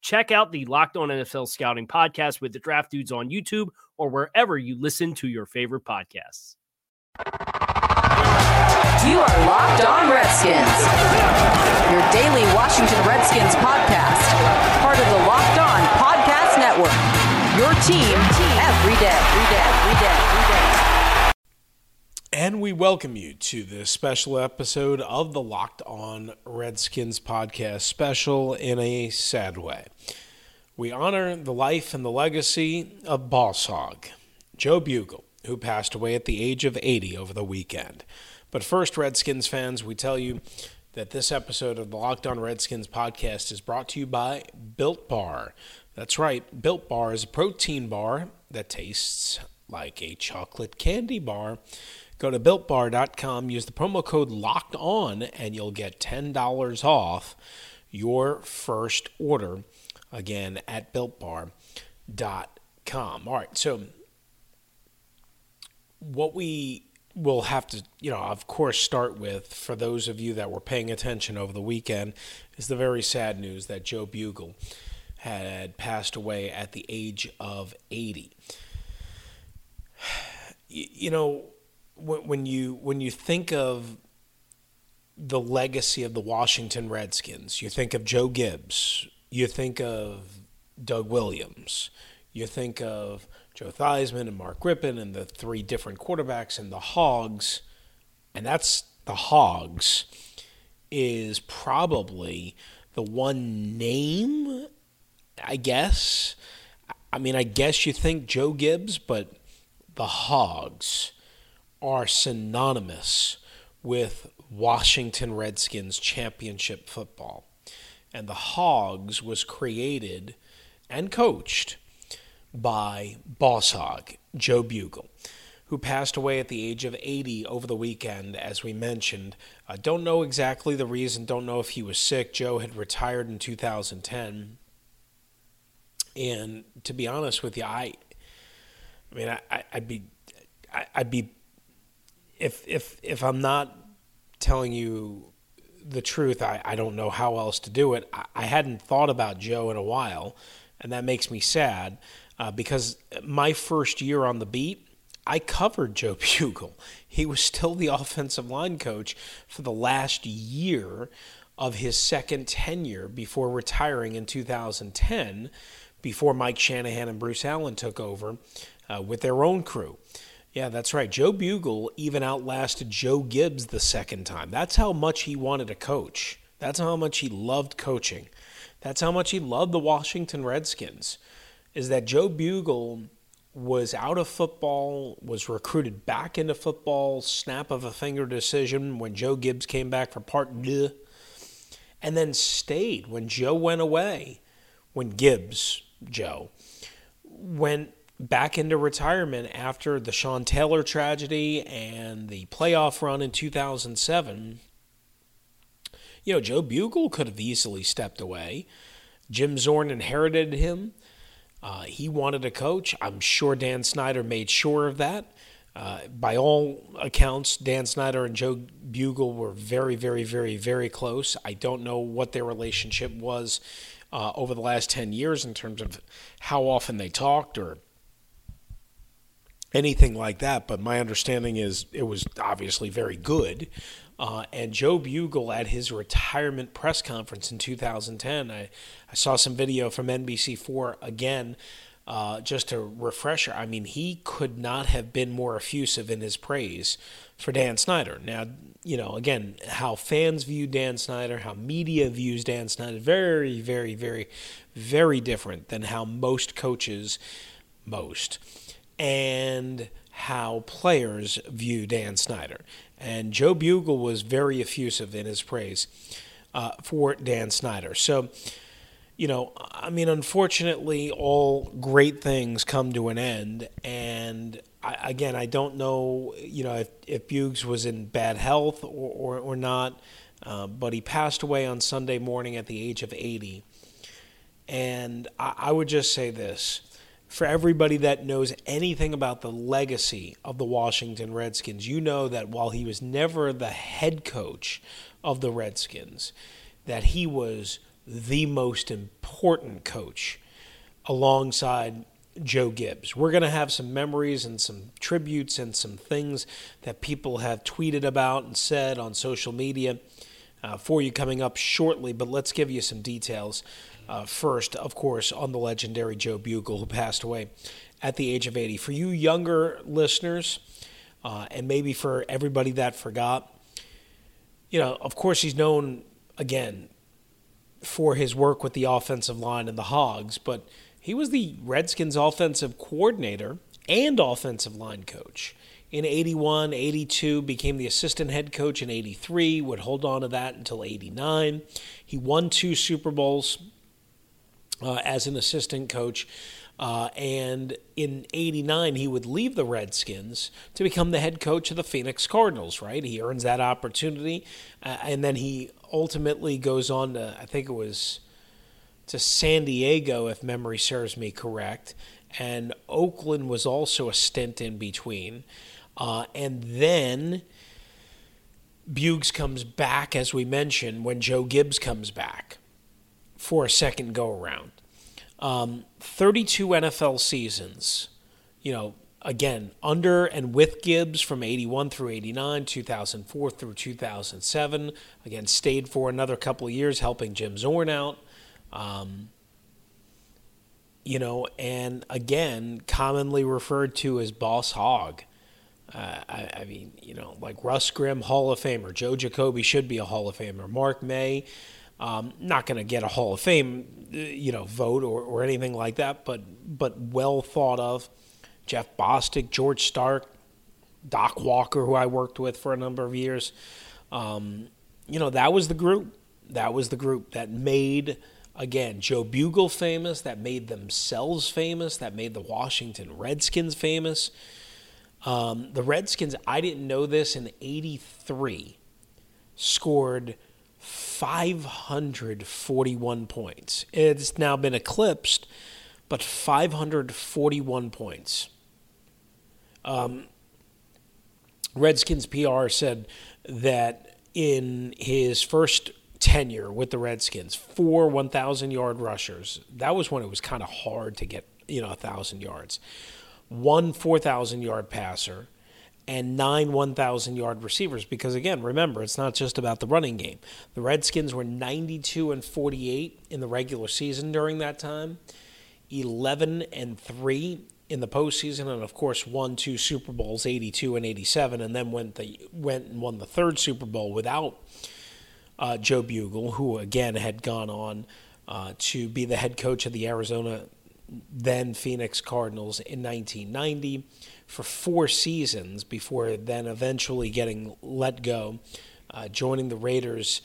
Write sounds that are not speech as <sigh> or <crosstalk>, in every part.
Check out the Locked On NFL Scouting podcast with the Draft Dudes on YouTube or wherever you listen to your favorite podcasts. You are Locked On Redskins, your daily Washington Redskins podcast, part of the Locked On Podcast Network. Your team every day, every day, every day, every day. And we welcome you to this special episode of the Locked On Redskins podcast, special in a sad way. We honor the life and the legacy of Boss Hog, Joe Bugel, who passed away at the age of 80 over the weekend. But first, Redskins fans, we tell you that this episode of the Locked On Redskins podcast is brought to you by Built Bar. That's right, Built Bar is a protein bar that tastes like a chocolate candy bar. Go to builtbar.com, use the promo code locked on, and you'll get $10 off your first order again at builtbar.com. All right, so what we will have to, you know, of course, start with for those of you that were paying attention over the weekend is the very sad news that Joe Bugel had passed away at the age of 80. <sighs> You know, when you when you think of the legacy of the Washington Redskins, you think of Joe Gibbs, you think of Doug Williams, you think of Joe Theismann and Mark Rypien and the three different quarterbacks and the Hogs, and that's the Hogs is probably the one name, I guess. I mean, I guess you think Joe Gibbs, but the Hogs are synonymous with Washington Redskins championship football. And the Hogs was created and coached by Boss Hog, Joe Bugel, who passed away at the age of 80 over the weekend, as we mentioned. I don't know exactly the reason, don't know if he was sick. Joe had retired in 2010. And to be honest with you, I, I mean, I, would be, I, I'd be, if if if I'm not telling you the truth, I, I don't know how else to do it. I, I hadn't thought about Joe in a while, and that makes me sad uh, because my first year on the beat, I covered Joe <laughs> Bugel. He was still the offensive line coach for the last year of his second tenure before retiring in 2010, before Mike Shanahan and Bruce Allen took over uh, with their own crew. Yeah, that's right. Joe Bugel even outlasted Joe Gibbs the second time. That's how much he wanted to coach. That's how much he loved coaching. That's how much he loved the Washington Redskins is that Joe Bugel was out of football, was recruited back into football, snap of a finger decision when Joe Gibbs came back for part deux, and then stayed when Joe went away, when Gibbs, Joe, went back into retirement after the Sean Taylor tragedy and the playoff run in 2007. You know, Joe Bugel could have easily stepped away. Jim Zorn inherited him. Uh, he wanted a coach. I'm sure Dan Snyder made sure of that. Uh, by all accounts, Dan Snyder and Joe Bugel were very, very, very, very close. I don't know what their relationship was uh, over the last 10 years in terms of how often they talked or anything like that, but my understanding is it was obviously very good. Uh, and Joe Bugel at his retirement press conference in 2010, I, I saw some video from NBC4 again uh, just a refresher, I mean, he could not have been more effusive in his praise for Dan Snyder. Now, you know, again, how fans view Dan Snyder, how media views Dan Snyder, very, very, very, very different than how most coaches, most, and how players view Dan Snyder. And Joe Bugel was very effusive in his praise uh, for Dan Snyder. So, you know, I mean, unfortunately, all great things come to an end. And I, again, I don't know, you know, if, if Buggs was in bad health or, or, or not, uh, but he passed away on Sunday morning at the age of 80. And I, I would just say this for everybody that knows anything about the legacy of the Washington Redskins, you know that while he was never the head coach of the Redskins, that he was the most important coach alongside Joe Gibbs. We're going to have some memories and some tributes and some things that people have tweeted about and said on social media uh, for you coming up shortly, but let's give you some details. Uh, first, of course, on the legendary Joe Bugel, who passed away at the age of 80. For you younger listeners, uh, and maybe for everybody that forgot, you know, of course, he's known again for his work with the offensive line and the Hogs, but he was the Redskins offensive coordinator and offensive line coach. In 81, 82, became the assistant head coach in 83, would hold on to that until 89. He won two Super Bowls uh, as an assistant coach. Uh, and in 89, he would leave the Redskins to become the head coach of the Phoenix Cardinals, right? He earns that opportunity. Uh, and then he ultimately goes on to, I think it was to San Diego, if memory serves me correct. And Oakland was also a stint in between. Uh, and then Bugs comes back, as we mentioned, when Joe Gibbs comes back for a second go around. Um, 32 NFL seasons, you know, again, under and with Gibbs from 81 through 89, 2004 through 2007. Again, stayed for another couple of years helping Jim Zorn out. Um, you know, and again, commonly referred to as Boss Hog. Uh, I, I, mean, you know, like Russ Grimm, Hall of Famer. Joe Jacoby should be a Hall of Famer. Mark May, um, not going to get a Hall of Fame, uh, you know, vote or, or anything like that, but but well thought of. Jeff Bostic, George Starke, Doc Walker, who I worked with for a number of years. Um, you know, that was the group. That was the group that made again Joe Bugel famous, that made themselves famous, that made the Washington Redskins famous. Um, the Redskins, I didn't know this in '83, scored 541 points. It's now been eclipsed, but 541 points. Um, Redskins PR said that in his first tenure with the Redskins, four 1,000 yard rushers, that was when it was kind of hard to get, you know, 1,000 yards. One 4,000 yard passer, and nine 1,000 yard receivers. Because again, remember, it's not just about the running game. The Redskins were 92 and 48 in the regular season during that time, 11 and 3 in the postseason, and of course, won two Super Bowls, 82 and 87, and then went, the, went and won the third Super Bowl without uh, Joe Bugel, who again had gone on uh, to be the head coach of the Arizona, then Phoenix Cardinals in 1990 for four seasons before then eventually getting let go, uh, joining the Raiders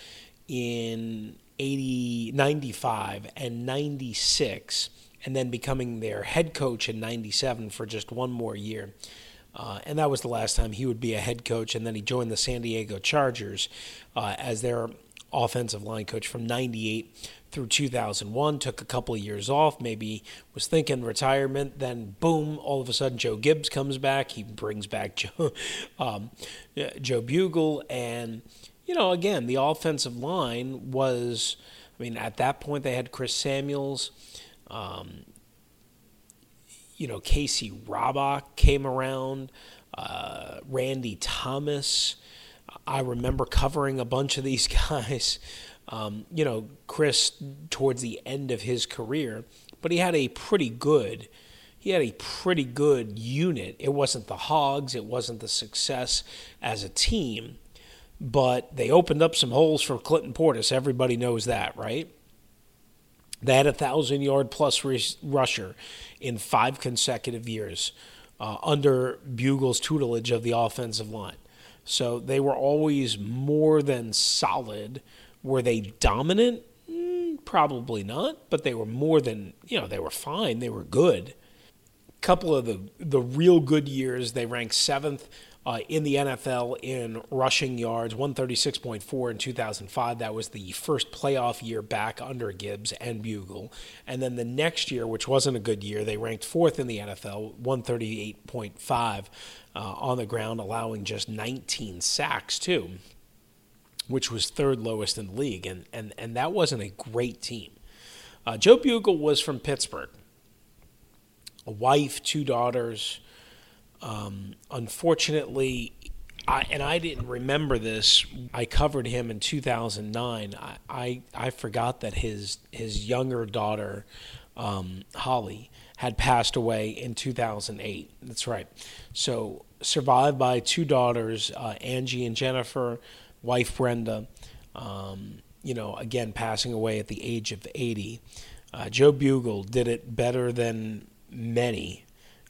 in 80, 95 and 96, and then becoming their head coach in 97 for just one more year. Uh, and that was the last time he would be a head coach. And then he joined the San Diego Chargers uh, as their offensive line coach from 98 through 2001, took a couple of years off, maybe was thinking retirement. Then, boom, all of a sudden, Joe Gibbs comes back. He brings back <laughs> Joe, um, Joe Bugel. And, you know, again, the offensive line was, I mean, at that point, they had Chris Samuels. Um, you know, Casey Rabach came around, uh, Randy Thomas. I remember covering a bunch of these <laughs> guys. Um, you know, Chris towards the end of his career, but he had a pretty good. He had a pretty good unit. It wasn't the Hogs, it wasn't the success as a team, but they opened up some holes for Clinton Portis. Everybody knows that, right? They had a thousand yard plus rusher in five consecutive years uh, under Bugel's tutelage of the offensive line. So they were always more than solid. Were they dominant? Mm, probably not, but they were more than, you know, they were fine. They were good. A Couple of the, the real good years, they ranked seventh uh, in the NFL in rushing yards, 136.4 in 2005. That was the first playoff year back under Gibbs and Bugel. And then the next year, which wasn't a good year, they ranked fourth in the NFL, 138.5 uh, on the ground, allowing just 19 sacks, too, which was third lowest in the league. And, and, and that wasn't a great team. Uh, Joe Bugel was from Pittsburgh, a wife, two daughters. Um, unfortunately, I, and I didn't remember this. I covered him in 2009. I, I, I forgot that his his younger daughter, um, Holly, had passed away in 2008. That's right. So survived by two daughters, uh, Angie and Jennifer, wife Brenda. Um, you know, again passing away at the age of 80. Uh, Joe Bugel did it better than many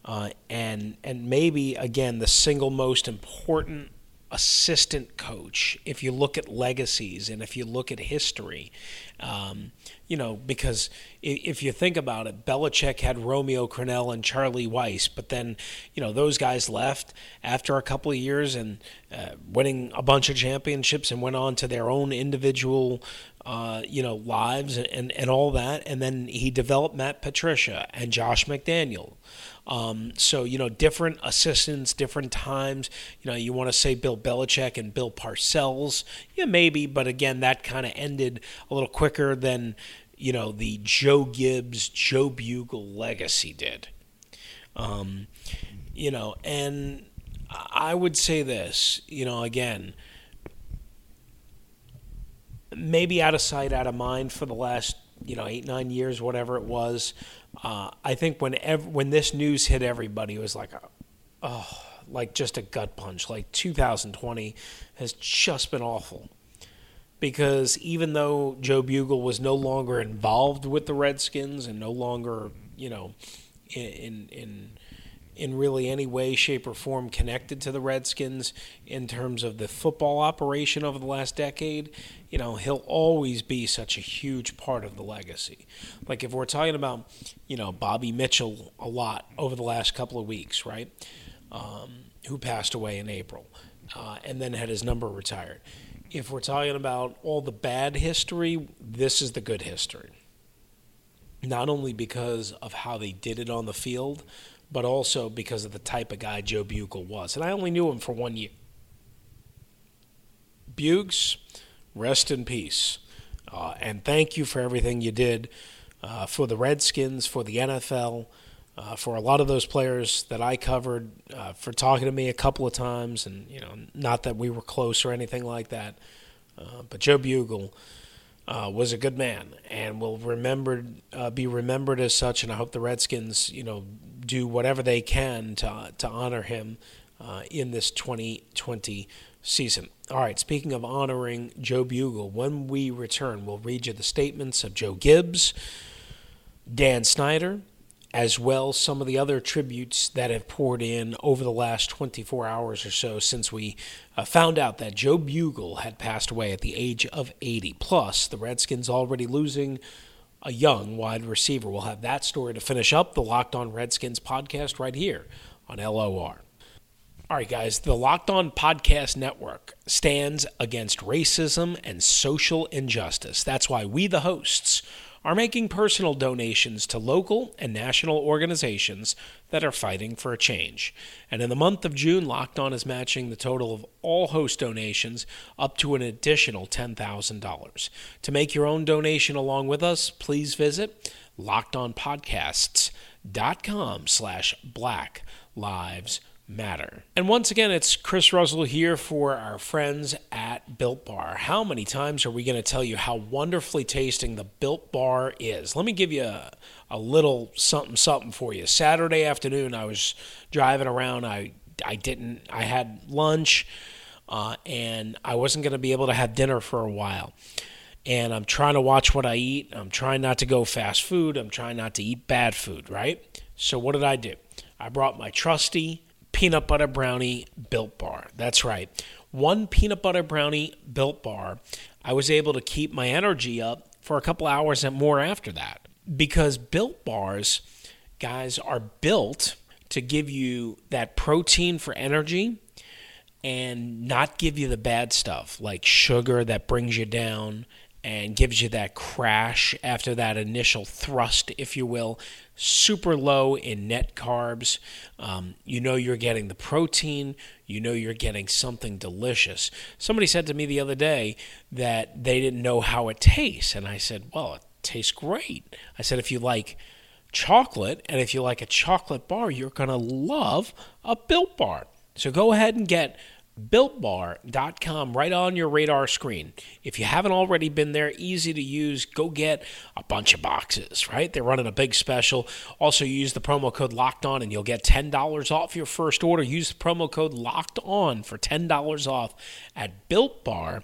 uh, and and maybe again the single most important assistant coach if you look at legacies and if you look at history. Um, you know, because if you think about it, Belichick had Romeo Crennel and Charlie Weis, but then, you know, those guys left after a couple of years and uh, winning a bunch of championships and went on to their own individual, uh, you know, lives and, and all that. And then he developed Matt Patricia and Josh McDaniel. Um, so you know, different assistants, different times. You know, you want to say Bill Belichick and Bill Parcells, yeah, maybe, but again, that kind of ended a little quicker than you know the Joe Gibbs, Joe Bugel legacy did. Um, you know, and I would say this, you know, again maybe out of sight, out of mind for the last you know eight nine years, whatever it was. Uh, I think when ev- when this news hit everybody, it was like, oh, like just a gut punch. Like 2020 has just been awful because even though Joe Bugel was no longer involved with the Redskins and no longer, you know, in in in really any way, shape, or form connected to the Redskins in terms of the football operation over the last decade, you know, he'll always be such a huge part of the legacy. Like if we're talking about, you know, Bobby Mitchell a lot over the last couple of weeks, right? Um, who passed away in April uh, and then had his number retired. If we're talking about all the bad history, this is the good history. Not only because of how they did it on the field, but also because of the type of guy Joe Bugel was. And I only knew him for one year. Bugs, rest in peace. Uh, and thank you for everything you did uh, for the Redskins, for the NFL, uh, for a lot of those players that I covered, uh, for talking to me a couple of times. And, you know, not that we were close or anything like that. Uh, but Joe Bugel, uh, was a good man and will remembered uh, be remembered as such. And I hope the Redskins, you know, do whatever they can to to honor him uh, in this 2020 season. All right. Speaking of honoring Joe Bugel, when we return, we'll read you the statements of Joe Gibbs, Dan Snyder, as well some of the other tributes that have poured in over the last 24 hours or so since we uh, found out that Joe Bugel had passed away at the age of 80. Plus, the Redskins already losing a young wide receiver. We'll have that story to finish up the Locked On Redskins podcast right here on LOR. All right, guys, the Locked On Podcast Network stands against racism and social injustice. That's why we, the hosts, are making personal donations to local and national organizations that are fighting for a change. And in the month of June, Locked On is matching the total of all host donations up to an additional $10,000. To make your own donation along with us, please visit lockedonpodcasts.com slash black lives matter. And once again, it's Chris Russell here for our friends at Built Bar. How many times are we going to tell you how wonderfully tasting the Built Bar is? Let me give you a, a little something something for you. Saturday afternoon, I was driving around. I I didn't. I had lunch, uh, and I wasn't going to be able to have dinner for a while. And I'm trying to watch what I eat. I'm trying not to go fast food. I'm trying not to eat bad food. Right. So what did I do? I brought my trusty peanut butter brownie built bar. That's right. One peanut butter brownie built bar, I was able to keep my energy up for a couple hours and more after that. Because built bars, guys, are built to give you that protein for energy and not give you the bad stuff like sugar that brings you down and gives you that crash after that initial thrust, if you will. Super low in net carbs. Um, you know you're getting the protein. You know you're getting something delicious. Somebody said to me the other day that they didn't know how it tastes. And I said, well, it tastes great. I said, if you like chocolate and if you like a chocolate bar, you're going to love a built bar. So go ahead and get builtbar.com right on your radar screen. If you haven't already been there, easy to use, go get a bunch of boxes, right? They're running a big special. Also use the promo code locked on and you'll get $10 off your first order. Use the promo code locked on for $10 off at builtbar.com.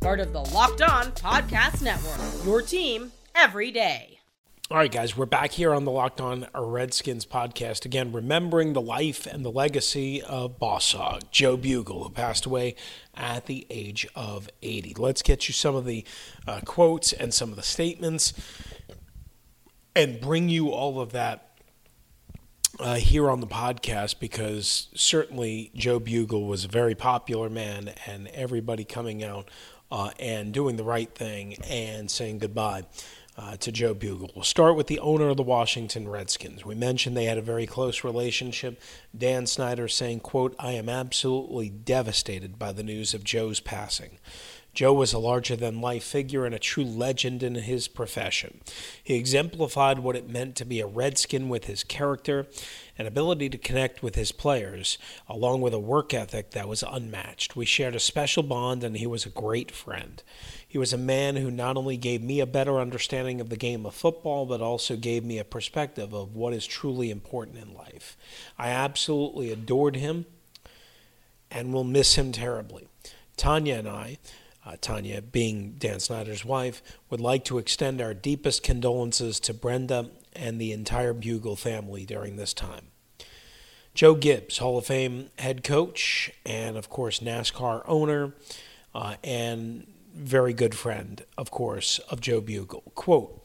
part of the Locked On Podcast Network. Your team every day. All right, guys, we're back here on the Locked On Redskins podcast. Again, remembering the life and the legacy of Boss Hog, Joe Bugel, who passed away at the age of 80. Let's get you some of the uh, quotes and some of the statements and bring you all of that uh, here on the podcast because certainly Joe Bugel was a very popular man and everybody coming out uh, and doing the right thing and saying goodbye. Uh, to Joe Bugel. We'll start with the owner of the Washington Redskins. We mentioned they had a very close relationship. Dan Snyder saying, quote, I am absolutely devastated by the news of Joe's passing. Joe was a larger than life figure and a true legend in his profession. He exemplified what it meant to be a Redskin with his character and ability to connect with his players, along with a work ethic that was unmatched. We shared a special bond, and he was a great friend. He was a man who not only gave me a better understanding of the game of football, but also gave me a perspective of what is truly important in life. I absolutely adored him and will miss him terribly. Tanya and I uh, Tanya, being Dan Snyder's wife, would like to extend our deepest condolences to Brenda and the entire Bugel family during this time. Joe Gibbs, Hall of Fame head coach, and of course, NASCAR owner, uh, and very good friend, of course, of Joe Bugel. Quote,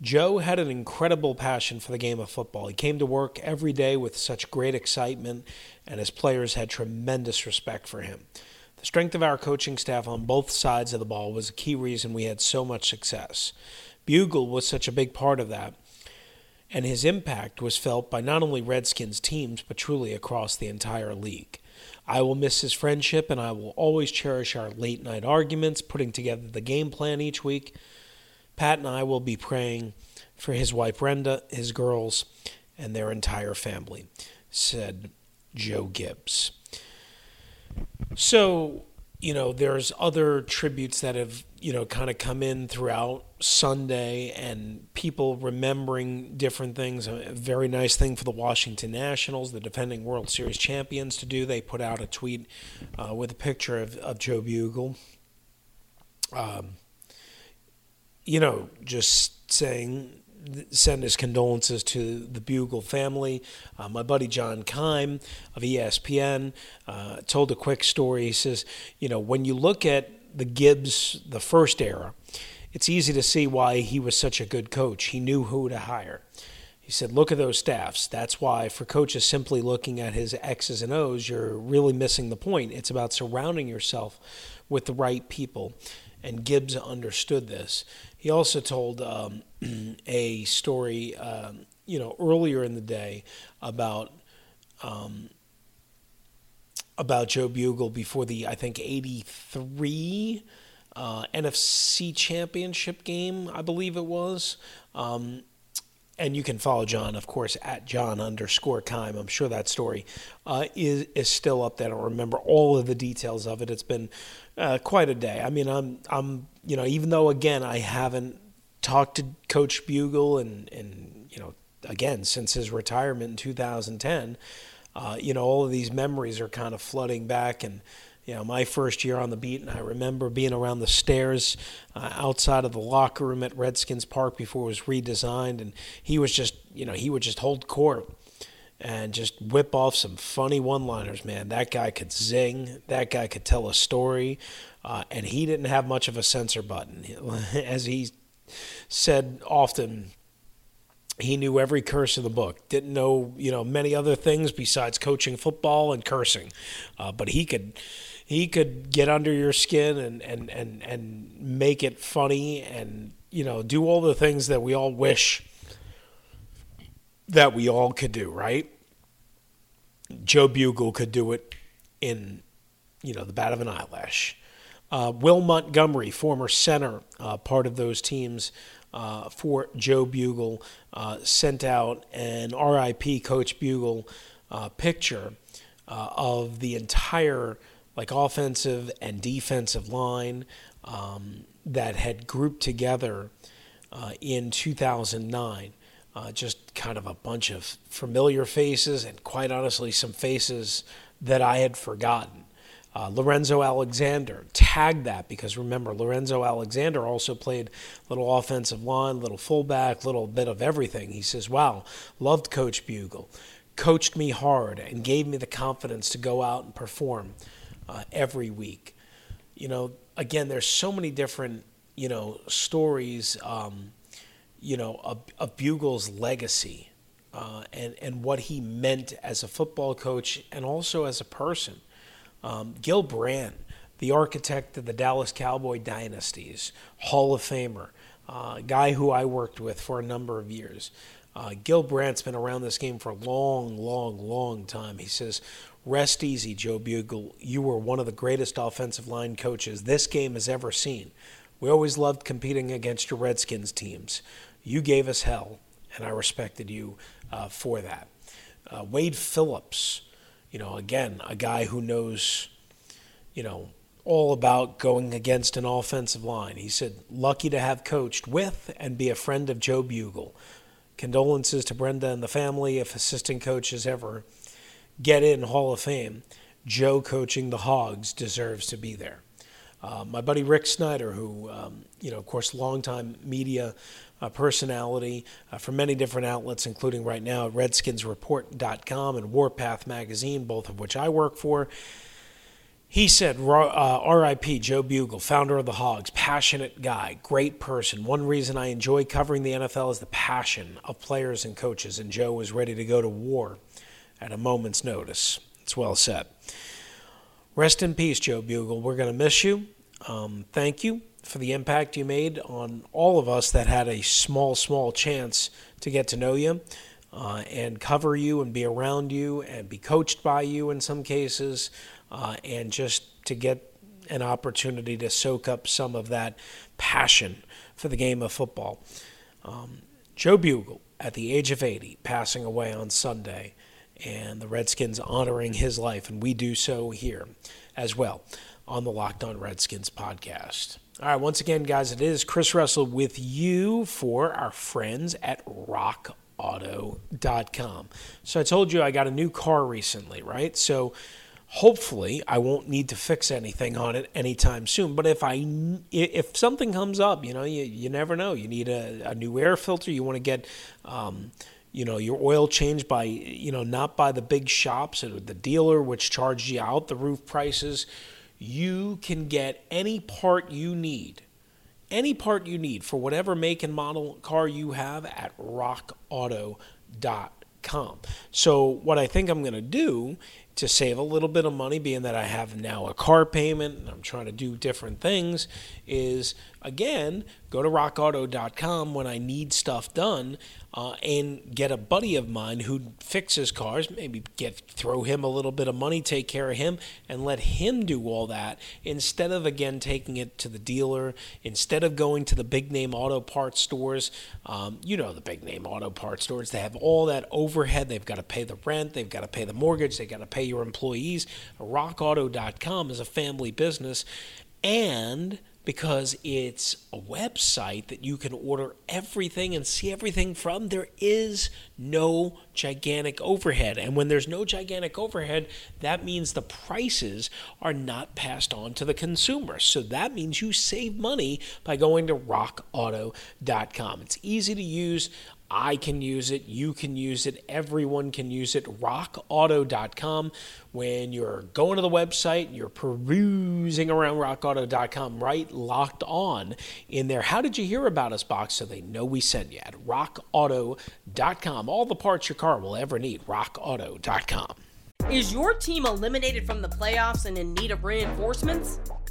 Joe had an incredible passion for the game of football. He came to work every day with such great excitement, and his players had tremendous respect for him. The strength of our coaching staff on both sides of the ball was a key reason we had so much success. Bugel was such a big part of that, and his impact was felt by not only Redskins teams, but truly across the entire league. I will miss his friendship, and I will always cherish our late night arguments, putting together the game plan each week. Pat and I will be praying for his wife Brenda, his girls, and their entire family, said Joe Gibbs. So you know, there's other tributes that have, you know, kind of come in throughout Sunday and people remembering different things. A very nice thing for the Washington Nationals, the defending World Series champions, to do. They put out a tweet uh, with a picture of, of Joe Bugel. Um, you know, just saying send his condolences to the Bugel family. Uh, my buddy John Keim of ESPN uh, told a quick story. He says, you know, when you look at the Gibbs, the first era, it's easy to see why he was such a good coach. He knew who to hire. He said, look at those staffs. That's why, for coaches simply looking at his X's and O's, you're really missing the point. It's about surrounding yourself with the right people. And Gibbs understood this. He also told um, <clears throat> a story, um, you know, earlier in the day about um, about Joe Bugel before the I think '83 uh, NFC Championship game, I believe it was. Um, and you can follow John, of course, at John underscore Keim. I'm sure that story uh, is is still up there. I don't remember all of the details of it. It's been uh, quite a day. I mean, I'm I'm you know, even though again I haven't talked to Coach Bugel and and you know again since his retirement in 2010, uh, you know all of these memories are kind of flooding back and. You know, my first year on the beat, and I remember being around the stairs uh, outside of the locker room at Redskins Park before it was redesigned, and he was just, you know, he would just hold court and just whip off some funny one liners, man. That guy could zing, that guy could tell a story, uh, and he didn't have much of a censor button. <laughs> As he said often he knew every curse in the book. Didn't know, you know, many other things besides coaching football and cursing, uh, but he could he could get under your skin and and and and make it funny and you know do all the things that we all wish that we all could do. Right? Joe Bugel could do it in you know the bat of an eyelash. Uh, Will Montgomery, former center, uh, part of those teams uh, for Joe Bugel, uh, sent out an RIP Coach Bugel uh, picture uh, of the entire like offensive and defensive line um, that had grouped together in 2009. Just kind of a bunch of familiar faces, and quite honestly, some faces that I had forgotten. Uh, Lorenzo Alexander tagged that because remember, Lorenzo Alexander also played little offensive line, little fullback, little bit of everything. He says, Wow, loved Coach Bugel, coached me hard, and gave me the confidence to go out and perform uh, every week. You know, again, there's so many different, you know, stories, um, you know, of Bugel's legacy uh, and, and what he meant as a football coach and also as a person. Um, Gil Brandt, the architect of the Dallas Cowboy dynasties, Hall of Famer, uh, guy who I worked with for a number of years. Uh, Gil Brandt's been around this game for a long, long, long time. He says, Rest easy, Joe Bugel. You were one of the greatest offensive line coaches this game has ever seen. We always loved competing against your Redskins teams. You gave us hell, and I respected you uh, for that. Uh, Wade Phillips, you know, again, a guy who knows, you know, all about going against an offensive line. He said, lucky to have coached with and be a friend of Joe Bugel. Condolences to Brenda and the family if assistant coaches ever get in Hall of Fame. Joe coaching the Hogs deserves to be there. Uh, my buddy Rick Snyder, who, um, you know, of course, longtime media uh, personality uh, from many different outlets, including right now at RedskinsReport.com and Warpath Magazine, both of which I work for. He said, uh, RIP, Joe Bugel, founder of the Hogs, passionate guy, great person. One reason I enjoy covering the NFL is the passion of players and coaches, and Joe was ready to go to war at a moment's notice. It's well said. Rest in peace, Joe Bugel. We're going to miss you. Um, thank you for the impact you made on all of us that had a small, small chance to get to know you uh, and cover you and be around you and be coached by you in some cases uh, and just to get an opportunity to soak up some of that passion for the game of football. Um, Joe Bugel, at the age of 80, passing away on Sunday, and the Redskins honoring his life, and we do so here as well. on the Locked On Redskins podcast. All right, once again, guys, it is Chris Russell with you for our friends at rockauto.com. So I told you I got a new car recently, right? So hopefully I won't need to fix anything on it anytime soon. But if I if something comes up, you know, you, you never know. You need a, a new air filter. You want to get um, you know your oil changed by you know not by the big shops or the dealer which charged you out the roof prices you can get any part you need any part you need for whatever make and model car you have at rockauto.com so what i think i'm going to do to save a little bit of money, being that I have now a car payment and I'm trying to do different things, is again, go to rockauto.com when I need stuff done uh, and get a buddy of mine who fixes cars, maybe get throw him a little bit of money, take care of him, and let him do all that instead of again taking it to the dealer, instead of going to the big name auto parts stores. Um, you know the big name auto parts stores, they have all that overhead. They've got to pay the rent, they've got to pay the mortgage, they've got to pay your employees. RockAuto.com is a family business and because it's a website that you can order everything and see everything from. There is no gigantic overhead. And when there's no gigantic overhead, that means the prices are not passed on to the consumer. So that means you save money by going to rockauto.com. It's easy to use. I can use it, you can use it, everyone can use it. RockAuto.com. When you're going to the website, you're perusing around RockAuto.com, right? Locked on in there. How did you hear about us box so they know we sent you at RockAuto.com. All the parts your car will ever need. RockAuto.com. Is your team eliminated from the playoffs and in need of reinforcements?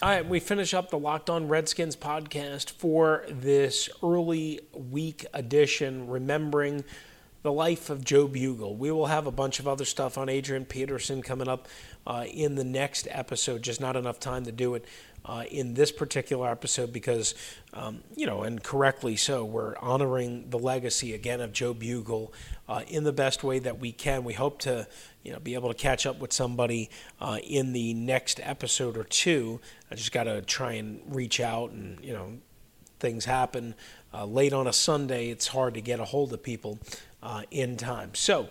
All right, we finish up the Locked On Redskins podcast for this early week edition, remembering the life of Joe Bugel. We will have a bunch of other stuff on Adrian Peterson coming up uh, in the next episode, just not enough time to do it uh, in this particular episode because, um, you know, and correctly so, we're honoring the legacy again of Joe Bugel uh, in the best way that we can. We hope to, you know, be able to catch up with somebody uh, in the next episode or two. I just got to try and reach out, and you know, things happen uh, late on a Sunday. It's hard to get a hold of people uh, in time. So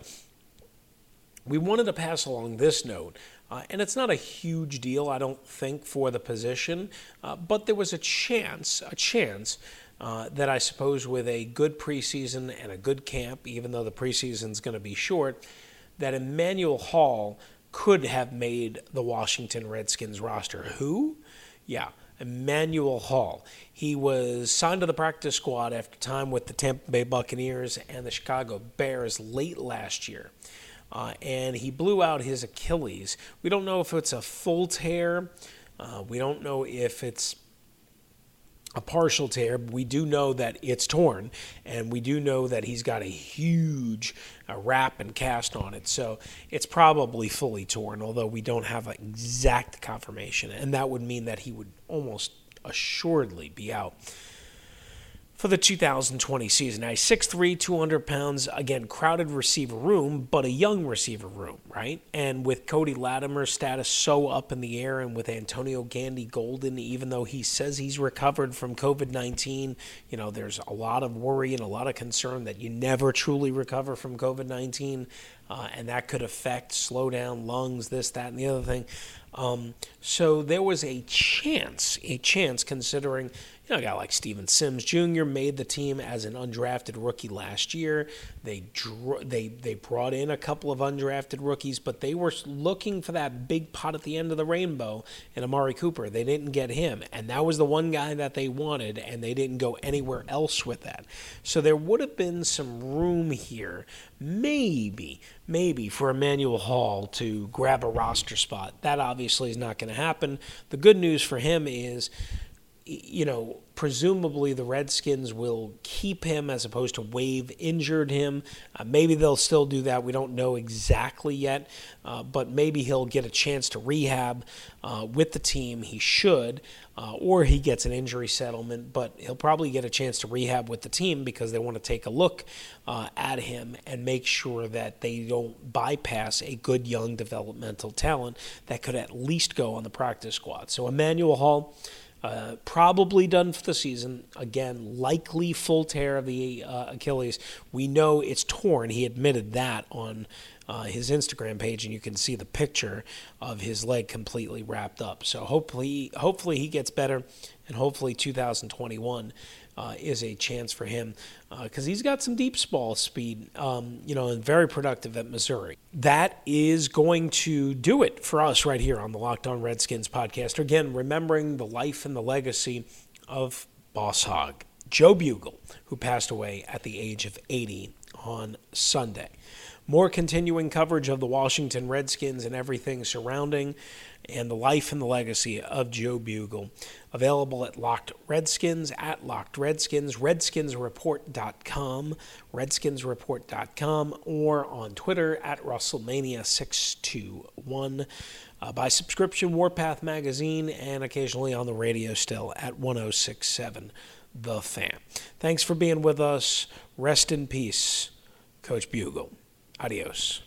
we wanted to pass along this note. Uh, and it's not a huge deal, I don't think, for the position, uh, but there was a chance, a chance uh, that I suppose with a good preseason and a good camp, even though the preseason is going to be short, that Emmanuel Hall could have made the Washington Redskins roster. Who? Yeah, Emmanuel Hall. He was signed to the practice squad after time with the Tampa Bay Buccaneers and the Chicago Bears late last year. Uh, and he blew out his Achilles. We don't know if it's a full tear. Uh, we don't know if it's a partial tear. But we do know that it's torn, and we do know that he's got a huge uh, wrap and cast on it. So it's probably fully torn, although we don't have exact confirmation. And that would mean that he would almost assuredly be out for the 2020 season. He's 6'3, 200 pounds. Again, crowded receiver room, but a young receiver room, right? And with Cody Latimer's status so up in the air, and with Antonio Gandy Golden, even though he says he's recovered from COVID 19, you know, there's a lot of worry and a lot of concern that you never truly recover from COVID 19. Uh, and that could affect, slow down lungs, this, that, and the other thing. Um, so there was a chance, a chance, considering you know, a guy like Steven Sims Jr. made the team as an undrafted rookie last year. They they they brought in a couple of undrafted rookies, but they were looking for that big pot at the end of the rainbow in Amari Cooper. They didn't get him, and that was the one guy that they wanted, and they didn't go anywhere else with that. So there would have been some room here maybe, maybe for Emmanuel Hall to grab a roster spot. That obviously is not going to happen. The good news for him is, you know, presumably the Redskins will keep him as opposed to waive injured him. Uh, maybe they'll still do that. We don't know exactly yet, uh, but maybe he'll get a chance to rehab uh, with the team. He should, uh, or he gets an injury settlement, but he'll probably get a chance to rehab with the team because they want to take a look uh, at him and make sure that they don't bypass a good young developmental talent that could at least go on the practice squad. So Emmanuel Hall. Uh, probably done for the season. Again, likely full tear of the uh, Achilles. We know it's torn. He admitted that on uh, his Instagram page, and you can see the picture of his leg completely wrapped up. So hopefully, hopefully he gets better, and hopefully 2021 uh, is a chance for him because uh, he's got some deep ball speed, um, you know, and very productive at Missouri. That is going to do it for us right here on the Locked On Redskins podcast. Again, remembering the life and the legacy of Boss Hog, Joe Bugel, who passed away at the age of 80 on Sunday. More continuing coverage of the Washington Redskins and everything surrounding and the life and the legacy of Joe Bugel. Available at Locked Redskins, at Locked Redskins, redskinsreport.com, redskinsreport.com, or on Twitter at Russellmania621. Uh, by subscription, Warpath Magazine, and occasionally on the radio still at 1067 The Fan. Thanks for being with us. Rest in peace, Coach Bugel. Adios.